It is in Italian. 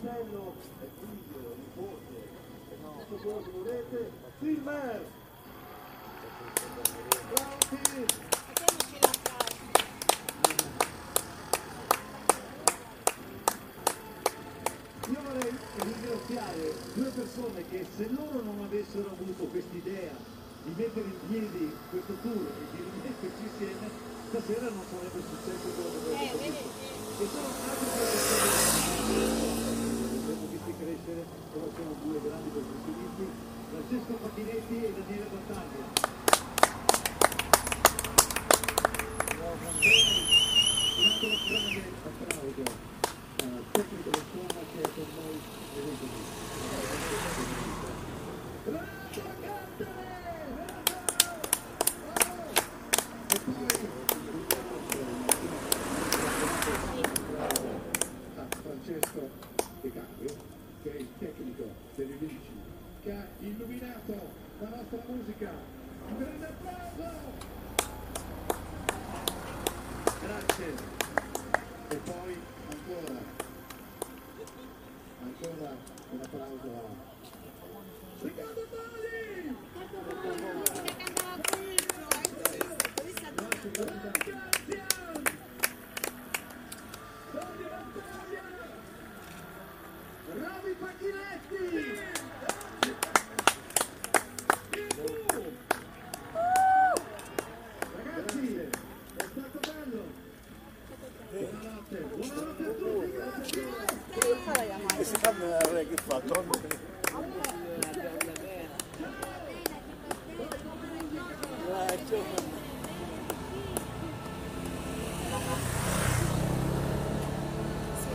figlio, nipote, tutto quello che volete, Silmer! Pronti? Io vorrei ringraziare due persone che se loro non avessero avuto quest'idea di mettere in piedi questo tour e di rimetterci insieme, stasera non sarebbe successo quello che avete Eh, vedi, Francesco Facchinetti e Daniele Battaglia. Francesco De Cambio, che è il tecnico delle ha illuminato la nostra musica. Un grande applauso! Grazie. E poi ancora, ancora un applauso a Riccardo Bali! Nostro grande Guardian! Tony Battaglia! Ravi Pacchinetti! Buonanotte, buonanotte a tutti, grazie ancora!